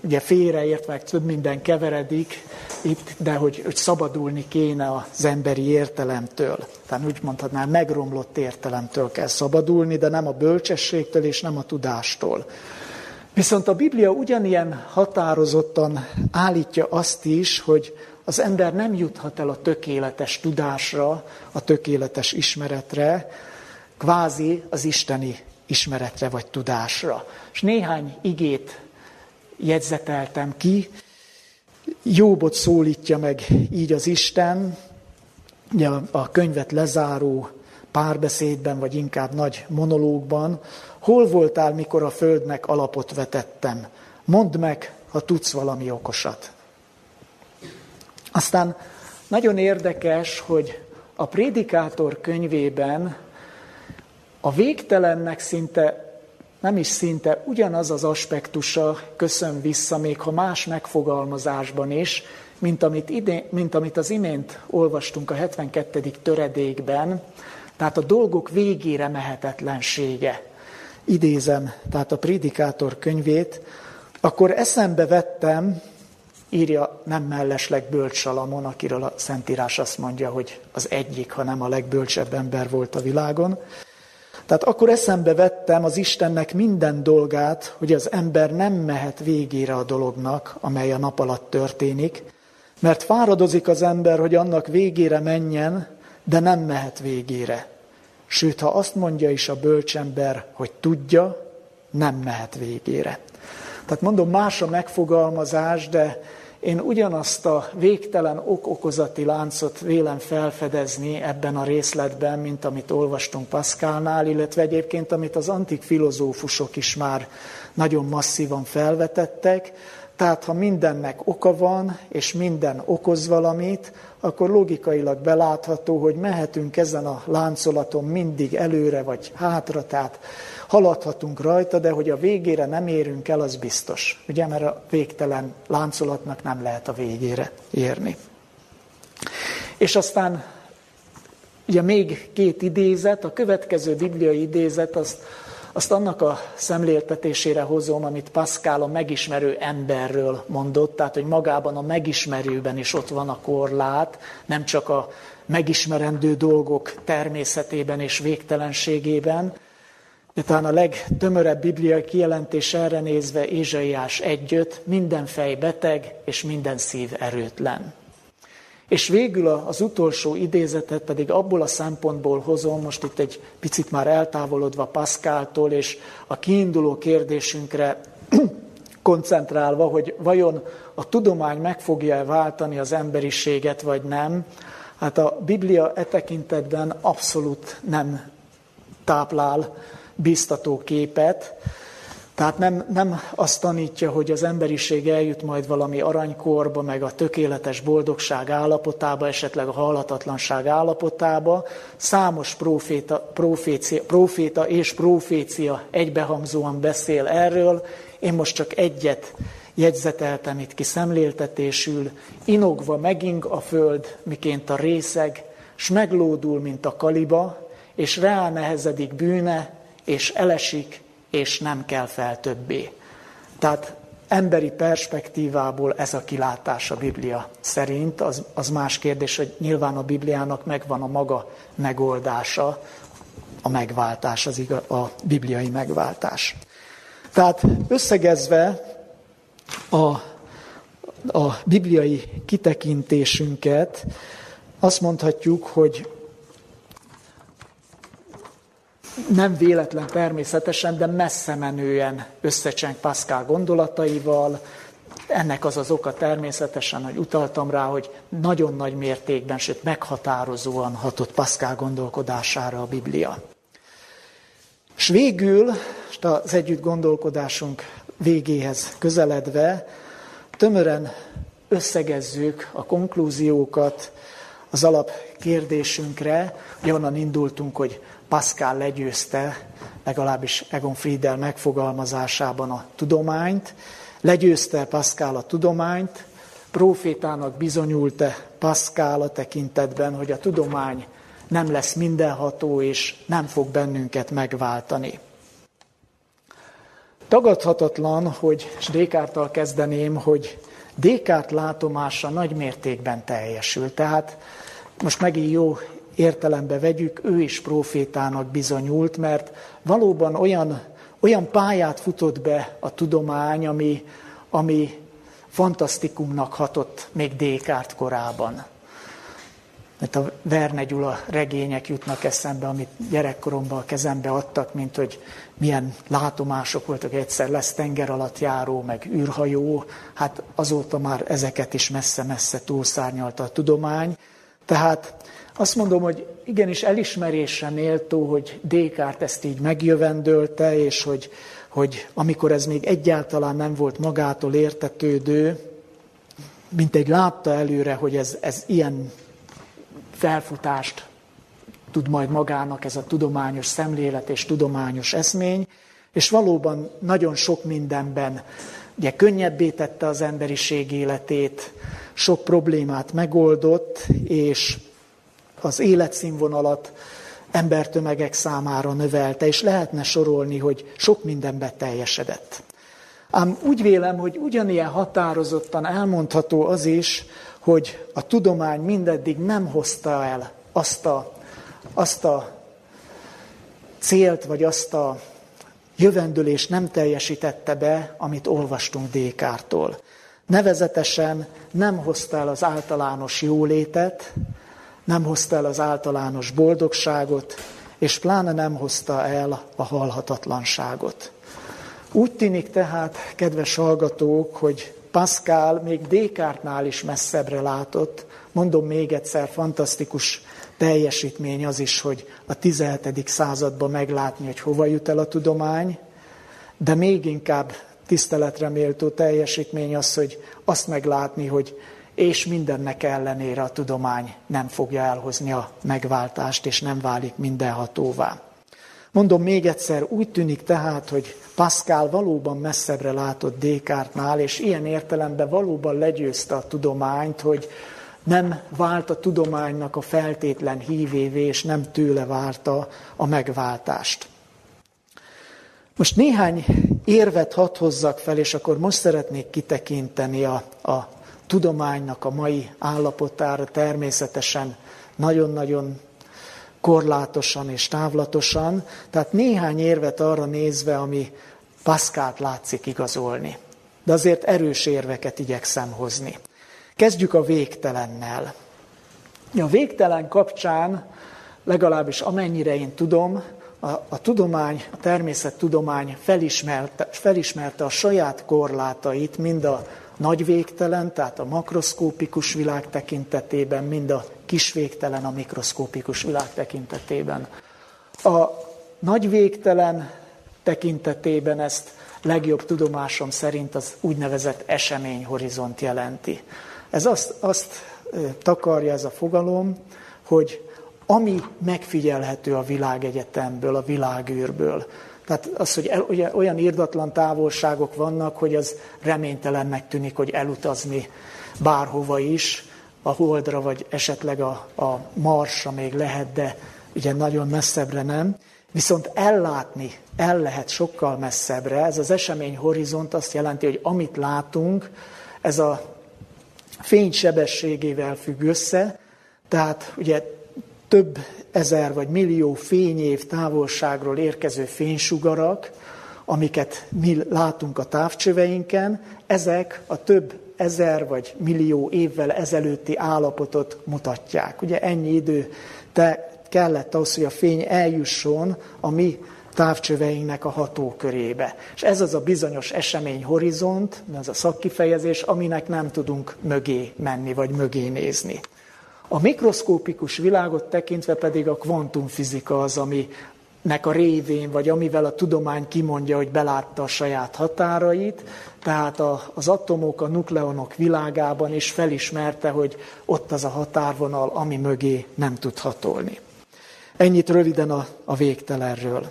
ugye félreért, meg több minden keveredik itt, de hogy, hogy szabadulni kéne az emberi értelemtől. Tehát úgy mondhatnám, megromlott értelemtől kell szabadulni, de nem a bölcsességtől és nem a tudástól. Viszont a Biblia ugyanilyen határozottan állítja azt is, hogy az ember nem juthat el a tökéletes tudásra, a tökéletes ismeretre, kvázi az isteni ismeretre vagy tudásra. És néhány igét jegyzeteltem ki. Jóbot szólítja meg így az Isten, ugye a könyvet lezáró párbeszédben, vagy inkább nagy monológban, hol voltál, mikor a földnek alapot vetettem? Mondd meg, ha tudsz valami okosat. Aztán nagyon érdekes, hogy a prédikátor könyvében a végtelennek szinte, nem is szinte, ugyanaz az aspektusa köszön vissza, még ha más megfogalmazásban is, mint amit, ide, mint amit az imént olvastunk a 72. töredékben, tehát a dolgok végére mehetetlensége. Idézem, tehát a prédikátor könyvét, akkor eszembe vettem, írja nem mellesleg Bölcs Salamon, akiről a Szentírás azt mondja, hogy az egyik, ha nem a legbölcsebb ember volt a világon. Tehát akkor eszembe vettem az Istennek minden dolgát, hogy az ember nem mehet végére a dolognak, amely a nap alatt történik, mert fáradozik az ember, hogy annak végére menjen, de nem mehet végére. Sőt, ha azt mondja is a bölcsember, hogy tudja, nem mehet végére. Tehát mondom, más a megfogalmazás, de én ugyanazt a végtelen ok-okozati láncot vélem felfedezni ebben a részletben, mint amit olvastunk Pascalnál, illetve egyébként, amit az antik filozófusok is már nagyon masszívan felvetettek. Tehát, ha mindennek oka van, és minden okoz valamit, akkor logikailag belátható, hogy mehetünk ezen a láncolaton mindig előre vagy hátra, tehát haladhatunk rajta, de hogy a végére nem érünk el, az biztos. Ugye, mert a végtelen láncolatnak nem lehet a végére érni. És aztán ugye még két idézet, a következő bibliai idézet, azt, azt annak a szemléltetésére hozom, amit Pascal a megismerő emberről mondott, tehát hogy magában a megismerőben is ott van a korlát, nem csak a megismerendő dolgok természetében és végtelenségében, de talán a legtömörebb bibliai kijelentés erre nézve Ézsaiás egyöt, minden fej beteg és minden szív erőtlen. És végül az utolsó idézetet pedig abból a szempontból hozom, most itt egy picit már eltávolodva Paszkáltól, és a kiinduló kérdésünkre koncentrálva, hogy vajon a tudomány meg fogja váltani az emberiséget, vagy nem. Hát a Biblia e tekintetben abszolút nem táplál biztató képet, tehát nem, nem azt tanítja, hogy az emberiség eljut majd valami aranykorba, meg a tökéletes boldogság állapotába, esetleg a halhatatlanság állapotába. Számos proféta, profécia, proféta és profécia egybehangzóan beszél erről. Én most csak egyet jegyzeteltem itt ki szemléltetésül. Inogva meging a föld, miként a részeg, s meglódul, mint a kaliba, és rá nehezedik bűne, és elesik, és nem kell fel többé. Tehát emberi perspektívából ez a kilátás a Biblia szerint, az, az más kérdés, hogy nyilván a Bibliának megvan a maga megoldása, a megváltás, az igaz, a bibliai megváltás. Tehát összegezve a, a bibliai kitekintésünket, azt mondhatjuk, hogy nem véletlen természetesen, de messze menően összecseng Pascal gondolataival, ennek az az oka természetesen, hogy utaltam rá, hogy nagyon nagy mértékben, sőt meghatározóan hatott Pascal gondolkodására a Biblia. És végül, az együtt gondolkodásunk végéhez közeledve, tömören összegezzük a konklúziókat az alapkérdésünkre, hogy onnan indultunk, hogy Pascal legyőzte, legalábbis Egon Friedel megfogalmazásában a tudományt, legyőzte Pascal a tudományt, profétának bizonyult-e Pascal a tekintetben, hogy a tudomány nem lesz mindenható, és nem fog bennünket megváltani. Tagadhatatlan, hogy, és Descartes-tal kezdeném, hogy Descartes látomása nagy mértékben teljesül. Tehát most megint jó értelembe vegyük, ő is profétának bizonyult, mert valóban olyan, olyan pályát futott be a tudomány, ami, ami fantasztikumnak hatott még Descartes korában mert a Verne Gyula regények jutnak eszembe, amit gyerekkoromban a kezembe adtak, mint hogy milyen látomások voltak, egyszer lesz tenger alatt járó, meg űrhajó, hát azóta már ezeket is messze-messze túlszárnyalta a tudomány. Tehát azt mondom, hogy igenis elismerésre méltó, hogy Descartes ezt így megjövendölte, és hogy, hogy amikor ez még egyáltalán nem volt magától értetődő, mint egy látta előre, hogy ez, ez ilyen felfutást tud majd magának ez a tudományos szemlélet és tudományos eszmény, és valóban nagyon sok mindenben ugye könnyebbé tette az emberiség életét, sok problémát megoldott, és az életszínvonalat embertömegek számára növelte, és lehetne sorolni, hogy sok minden beteljesedett. Ám úgy vélem, hogy ugyanilyen határozottan elmondható az is, hogy a tudomány mindeddig nem hozta el azt a, azt a célt, vagy azt a jövendőlést nem teljesítette be, amit olvastunk Dékártól. Nevezetesen nem hozta el az általános jólétet, nem hozta el az általános boldogságot, és pláne nem hozta el a halhatatlanságot. Úgy tűnik tehát, kedves hallgatók, hogy Pascal még Descartesnál is messzebbre látott. Mondom még egyszer, fantasztikus teljesítmény az is, hogy a 17. században meglátni, hogy hova jut el a tudomány, de még inkább tiszteletre méltó teljesítmény az, hogy azt meglátni, hogy és mindennek ellenére a tudomány nem fogja elhozni a megváltást, és nem válik mindenhatóvá. Mondom még egyszer, úgy tűnik tehát, hogy Pascal valóban messzebbre látott Descartesnál, és ilyen értelemben valóban legyőzte a tudományt, hogy nem vált a tudománynak a feltétlen hívévé, és nem tőle várta a megváltást. Most néhány érvet hadd hozzak fel, és akkor most szeretnék kitekinteni a, a tudománynak a mai állapotára. Természetesen nagyon-nagyon korlátosan és távlatosan, tehát néhány érvet arra nézve, ami Paszkált látszik igazolni. De azért erős érveket igyekszem hozni. Kezdjük a végtelennel. A végtelen kapcsán, legalábbis amennyire én tudom, a, a tudomány, a természettudomány felismerte, felismerte a saját korlátait, mind a nagy végtelen, tehát a makroszkópikus világ tekintetében, mind a kis végtelen a mikroszkópikus világ tekintetében. A nagy végtelen tekintetében ezt legjobb tudomásom szerint az úgynevezett eseményhorizont jelenti. Ez azt, azt takarja ez a fogalom, hogy ami megfigyelhető a világegyetemből, a világűrből. Tehát az, hogy el, olyan írdatlan távolságok vannak, hogy az reménytelennek tűnik, hogy elutazni bárhova is, a holdra, vagy esetleg a, a marsra még lehet, de ugye nagyon messzebbre nem. Viszont ellátni el lehet sokkal messzebbre. Ez az esemény horizont azt jelenti, hogy amit látunk, ez a fény sebességével függ össze, tehát ugye több ezer vagy millió fényév távolságról érkező fénysugarak, amiket mi látunk a távcsöveinken, ezek a több ezer vagy millió évvel ezelőtti állapotot mutatják. Ugye ennyi idő te kellett ahhoz, hogy a fény eljusson a mi távcsöveinknek a hatókörébe. És ez az a bizonyos esemény horizont, ez a szakkifejezés, aminek nem tudunk mögé menni, vagy mögé nézni. A mikroszkópikus világot tekintve pedig a kvantumfizika az, ami nek a révén, vagy amivel a tudomány kimondja, hogy belátta a saját határait, tehát az atomok, a nukleonok világában is felismerte, hogy ott az a határvonal, ami mögé nem tud hatolni. Ennyit röviden a, a végtelenről.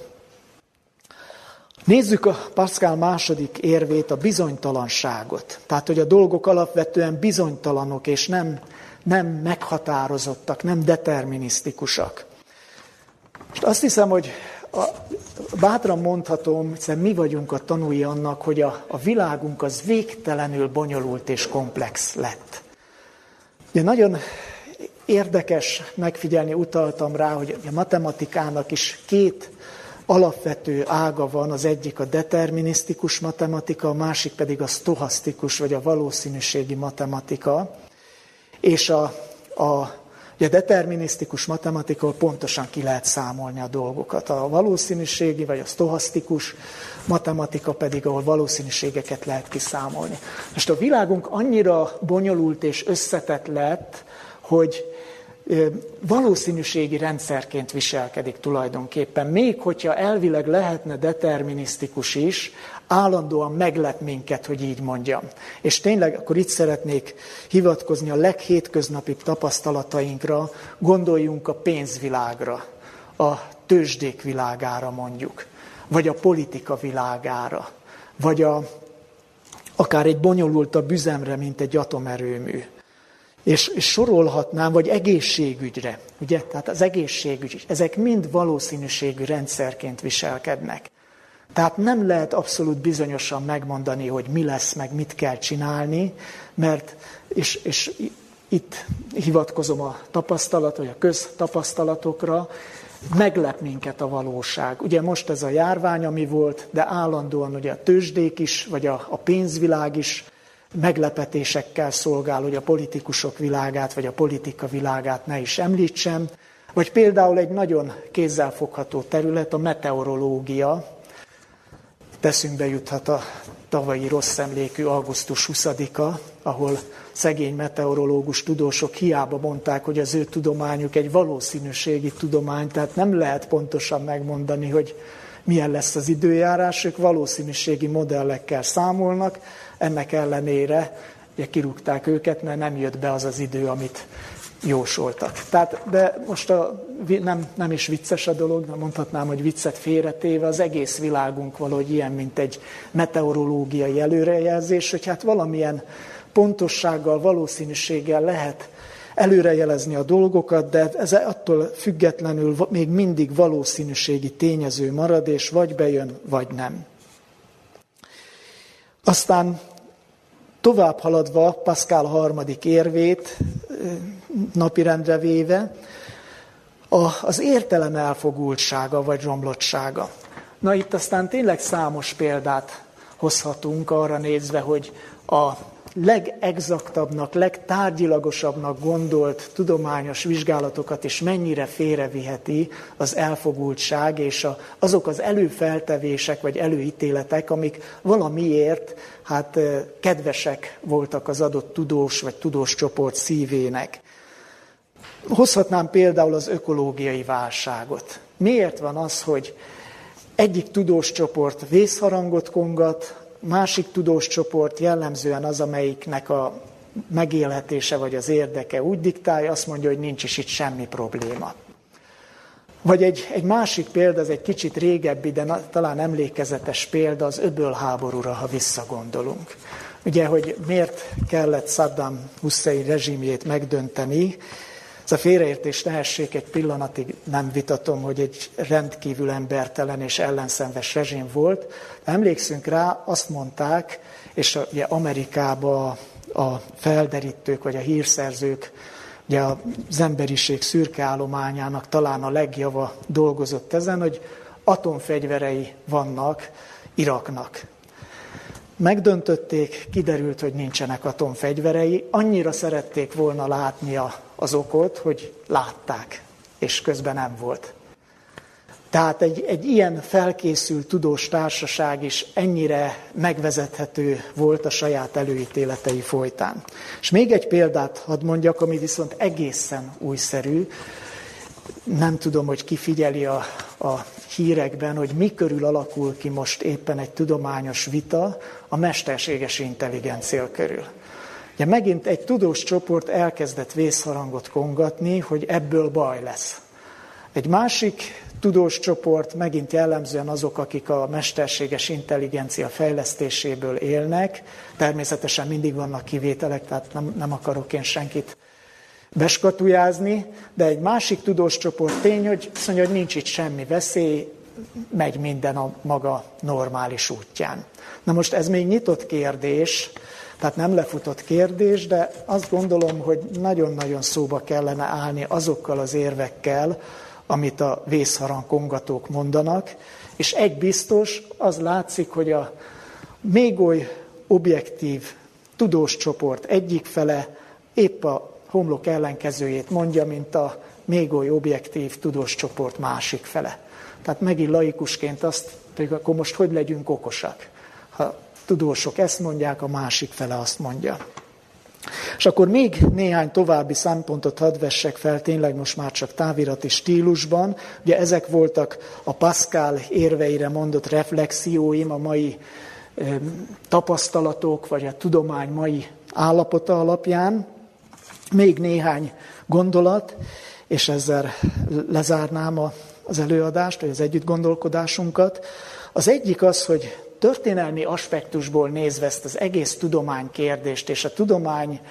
Nézzük a Pascal második érvét, a bizonytalanságot. Tehát, hogy a dolgok alapvetően bizonytalanok, és nem, nem meghatározottak, nem determinisztikusak. Most azt hiszem, hogy a, bátran mondhatom, hiszen mi vagyunk a tanúi annak, hogy a, a világunk az végtelenül bonyolult és komplex lett. Ugye nagyon érdekes megfigyelni, utaltam rá, hogy a matematikának is két alapvető ága van, az egyik a determinisztikus matematika, a másik pedig a stohasztikus, vagy a valószínűségi matematika. És a, a a determinisztikus matematikával pontosan ki lehet számolni a dolgokat. A valószínűségi vagy a stohasztikus matematika pedig, ahol valószínűségeket lehet kiszámolni. Most a világunk annyira bonyolult és összetett lett, hogy valószínűségi rendszerként viselkedik tulajdonképpen. Még hogyha elvileg lehetne determinisztikus is, állandóan meglep minket, hogy így mondjam. És tényleg akkor itt szeretnék hivatkozni a leghétköznapibb tapasztalatainkra, gondoljunk a pénzvilágra, a tőzsdék világára mondjuk, vagy a politika világára, vagy a, akár egy bonyolultabb üzemre, mint egy atomerőmű. És, és sorolhatnám, vagy egészségügyre, ugye? Tehát az egészségügy, ezek mind valószínűségű rendszerként viselkednek. Tehát nem lehet abszolút bizonyosan megmondani, hogy mi lesz, meg mit kell csinálni, mert, és, és itt hivatkozom a tapasztalat, vagy a köztapasztalatokra, meglep minket a valóság. Ugye most ez a járvány, ami volt, de állandóan ugye a tőzsdék is, vagy a, a pénzvilág is meglepetésekkel szolgál, hogy a politikusok világát, vagy a politika világát ne is említsem. Vagy például egy nagyon kézzelfogható terület, a meteorológia, Teszünkbe juthat a tavalyi rossz emlékű augusztus 20-a, ahol szegény meteorológus tudósok hiába mondták, hogy az ő tudományuk egy valószínűségi tudomány, tehát nem lehet pontosan megmondani, hogy milyen lesz az időjárás, ők valószínűségi modellekkel számolnak, ennek ellenére ugye kirúgták őket, mert nem jött be az az idő, amit jósoltak. Tehát, de most a, nem, nem is vicces a dolog, de mondhatnám, hogy viccet félretéve, az egész világunk valahogy ilyen, mint egy meteorológiai előrejelzés, hogy hát valamilyen pontossággal, valószínűséggel lehet előrejelezni a dolgokat, de ez attól függetlenül még mindig valószínűségi tényező marad, és vagy bejön, vagy nem. Aztán tovább haladva Pascal harmadik érvét napirendre véve, az értelem elfogultsága vagy romlottsága. Na itt aztán tényleg számos példát hozhatunk arra nézve, hogy a legexaktabbnak, legtárgyilagosabbnak gondolt tudományos vizsgálatokat is mennyire félreviheti az elfogultság és a, azok az előfeltevések vagy előítéletek, amik valamiért hát kedvesek voltak az adott tudós vagy tudós csoport szívének. Hozhatnám például az ökológiai válságot. Miért van az, hogy egyik tudós csoport vészharangot kongat, másik tudós csoport jellemzően az, amelyiknek a megélhetése vagy az érdeke úgy diktálja, azt mondja, hogy nincs is itt semmi probléma. Vagy egy, egy másik példa, ez egy kicsit régebbi, de na, talán emlékezetes példa, az öböl háborúra, ha visszagondolunk. Ugye, hogy miért kellett Saddam Hussein rezsimjét megdönteni, ez a félreértés tehessék egy pillanatig nem vitatom, hogy egy rendkívül embertelen és ellenszenves rezsim volt. Emlékszünk rá, azt mondták, és ugye Amerikában a felderítők vagy a hírszerzők ugye az emberiség szürke állományának talán a legjava dolgozott ezen, hogy atomfegyverei vannak Iraknak. Megdöntötték, kiderült, hogy nincsenek atomfegyverei, annyira szerették volna látni az okot, hogy látták, és közben nem volt. Tehát egy, egy ilyen felkészült tudós társaság is ennyire megvezethető volt a saját előítéletei folytán. És még egy példát hadd mondjak, ami viszont egészen újszerű. Nem tudom, hogy ki figyeli a, a hírekben, hogy mi körül alakul ki most éppen egy tudományos vita a mesterséges intelligencia körül. Ugye megint egy tudós csoport elkezdett vészharangot kongatni, hogy ebből baj lesz. Egy másik tudós csoport, megint jellemzően azok, akik a mesterséges intelligencia fejlesztéséből élnek, természetesen mindig vannak kivételek, tehát nem, nem akarok én senkit beskatujázni, de egy másik tudós csoport tény, hogy azt mondja, hogy nincs itt semmi veszély, megy minden a maga normális útján. Na most ez még nyitott kérdés, tehát nem lefutott kérdés, de azt gondolom, hogy nagyon-nagyon szóba kellene állni azokkal az érvekkel, amit a vészharang kongatók mondanak, és egy biztos, az látszik, hogy a még oly objektív tudós csoport egyik fele épp a homlok ellenkezőjét mondja, mint a még oly objektív tudós csoport másik fele. Tehát megint laikusként azt, hogy akkor most hogy legyünk okosak? Ha tudósok ezt mondják, a másik fele azt mondja. És akkor még néhány további szempontot hadd vessek fel, tényleg most már csak távirati stílusban. Ugye ezek voltak a Pascal érveire mondott reflexióim, a mai tapasztalatok, vagy a tudomány mai állapota alapján. Még néhány gondolat, és ezzel lezárnám az előadást, vagy az együtt gondolkodásunkat. Az egyik az, hogy történelmi aspektusból nézve ezt az egész tudománykérdést és a tudományhoz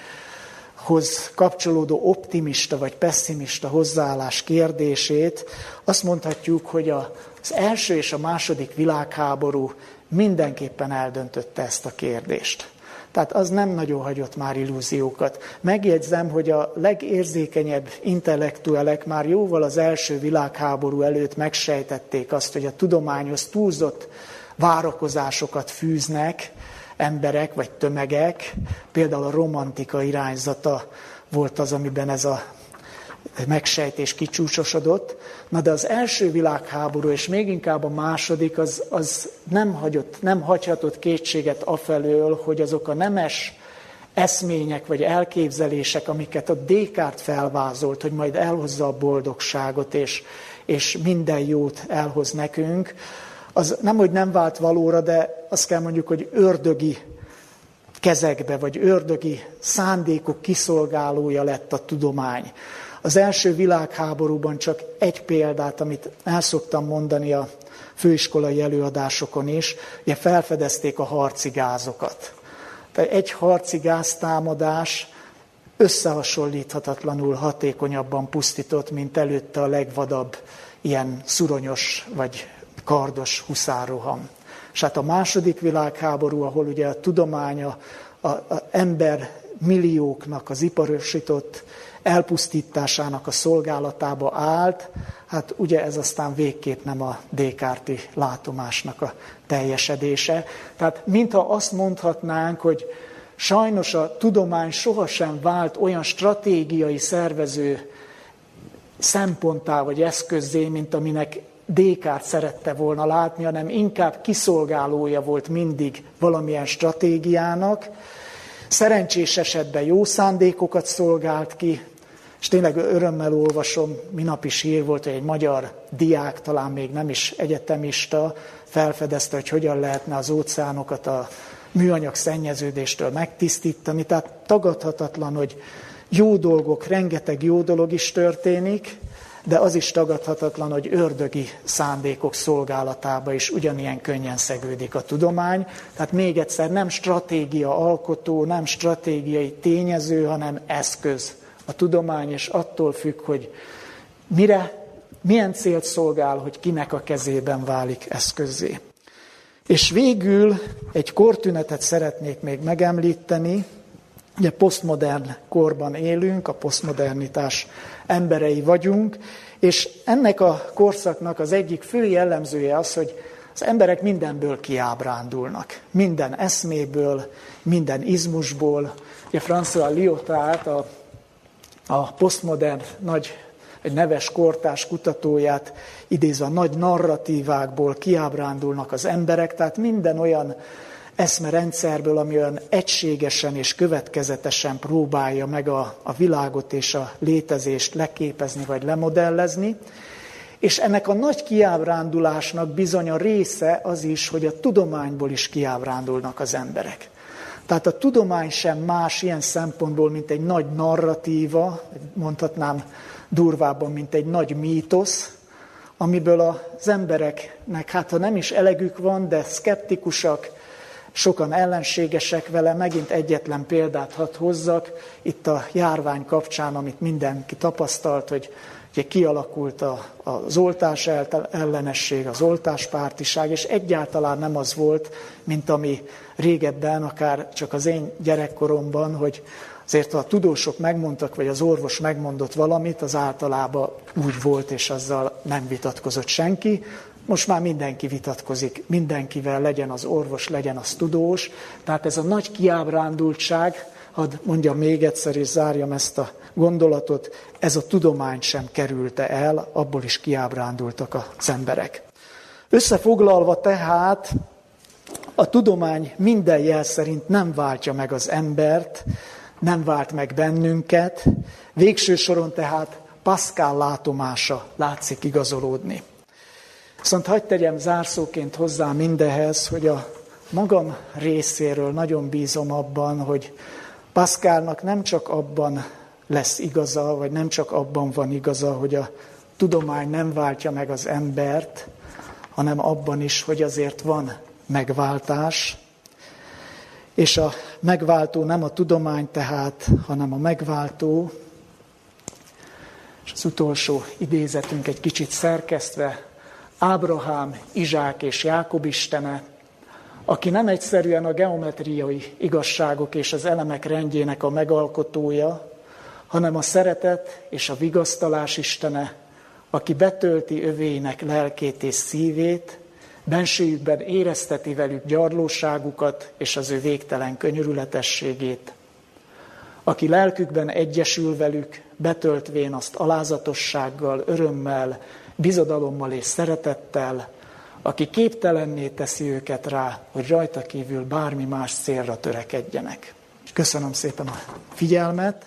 kapcsolódó optimista vagy pessimista hozzáállás kérdését, azt mondhatjuk, hogy az első és a második világháború mindenképpen eldöntötte ezt a kérdést. Tehát az nem nagyon hagyott már illúziókat. Megjegyzem, hogy a legérzékenyebb intellektuelek már jóval az első világháború előtt megsejtették azt, hogy a tudományos túlzott várakozásokat fűznek emberek vagy tömegek. Például a romantika irányzata volt az, amiben ez a megsejtés kicsúcsosodott. Na de az első világháború, és még inkább a második, az, az nem, hagyott, nem hagyhatott kétséget afelől, hogy azok a nemes eszmények vagy elképzelések, amiket a Descartes felvázolt, hogy majd elhozza a boldogságot, és, és minden jót elhoz nekünk, az nem, hogy nem vált valóra, de azt kell mondjuk, hogy ördögi kezekbe, vagy ördögi szándékok kiszolgálója lett a tudomány. Az első világháborúban csak egy példát, amit el szoktam mondani a főiskolai előadásokon is, ugye felfedezték a harci gázokat. Tehát egy harci gáztámadás összehasonlíthatatlanul hatékonyabban pusztított, mint előtte a legvadabb ilyen szuronyos vagy kardos huszároham. És hát a második világháború, ahol ugye a tudománya, a, a ember millióknak az iparosított elpusztításának a szolgálatába állt, hát ugye ez aztán végképp nem a Descartes látomásnak a teljesedése. Tehát mintha azt mondhatnánk, hogy sajnos a tudomány sohasem vált olyan stratégiai szervező szemponttá vagy eszközzé, mint aminek Dékát szerette volna látni, hanem inkább kiszolgálója volt mindig valamilyen stratégiának. Szerencsés esetben jó szándékokat szolgált ki, és tényleg örömmel olvasom, minap is hír volt, hogy egy magyar diák, talán még nem is egyetemista, felfedezte, hogy hogyan lehetne az óceánokat a műanyag szennyeződéstől megtisztítani. Tehát tagadhatatlan, hogy jó dolgok, rengeteg jó dolog is történik, de az is tagadhatatlan, hogy ördögi szándékok szolgálatába is ugyanilyen könnyen szegődik a tudomány. Tehát még egyszer nem stratégia alkotó, nem stratégiai tényező, hanem eszköz a tudomány, és attól függ, hogy mire, milyen célt szolgál, hogy kinek a kezében válik eszközzé. És végül egy kortünetet szeretnék még megemlíteni, Ugye posztmodern korban élünk, a posztmodernitás emberei vagyunk, és ennek a korszaknak az egyik fő jellemzője az, hogy az emberek mindenből kiábrándulnak. Minden eszméből, minden izmusból. Ugye François Lyotard, a, a posztmodern nagy egy neves kortás kutatóját idézve a nagy narratívákból kiábrándulnak az emberek, tehát minden olyan eszmerendszerből, ami olyan egységesen és következetesen próbálja meg a, a világot és a létezést leképezni vagy lemodellezni. És ennek a nagy kiábrándulásnak bizony a része az is, hogy a tudományból is kiábrándulnak az emberek. Tehát a tudomány sem más ilyen szempontból, mint egy nagy narratíva, mondhatnám durvábban, mint egy nagy mítosz, amiből az embereknek, hát ha nem is elegük van, de szkeptikusak, sokan ellenségesek vele, megint egyetlen példát hadd hozzak, itt a járvány kapcsán, amit mindenki tapasztalt, hogy ugye kialakult a, az oltás ellenesség, az oltáspártiság, és egyáltalán nem az volt, mint ami régebben, akár csak az én gyerekkoromban, hogy azért ha a tudósok megmondtak, vagy az orvos megmondott valamit, az általában úgy volt, és azzal nem vitatkozott senki. Most már mindenki vitatkozik, mindenkivel legyen az orvos, legyen az tudós. Tehát ez a nagy kiábrándultság, hadd mondjam még egyszer, és zárjam ezt a gondolatot, ez a tudomány sem kerülte el, abból is kiábrándultak az emberek. Összefoglalva tehát, a tudomány minden jel szerint nem váltja meg az embert, nem vált meg bennünket, végső soron tehát Pascal látomása látszik igazolódni. Viszont hagyd tegyem zárszóként hozzá mindehez, hogy a magam részéről nagyon bízom abban, hogy Pascalnak nem csak abban lesz igaza, vagy nem csak abban van igaza, hogy a tudomány nem váltja meg az embert, hanem abban is, hogy azért van megváltás, és a megváltó nem a tudomány tehát, hanem a megváltó, és az utolsó idézetünk egy kicsit szerkesztve, Ábrahám, Izsák és Jákob istene, aki nem egyszerűen a geometriai igazságok és az elemek rendjének a megalkotója, hanem a szeretet és a vigasztalás istene, aki betölti övének lelkét és szívét, bensőjükben érezteti velük gyarlóságukat és az ő végtelen könyörületességét, aki lelkükben egyesül velük, betöltvén azt alázatossággal, örömmel, bizodalommal és szeretettel, aki képtelenné teszi őket rá, hogy rajta kívül bármi más célra törekedjenek. Köszönöm szépen a figyelmet!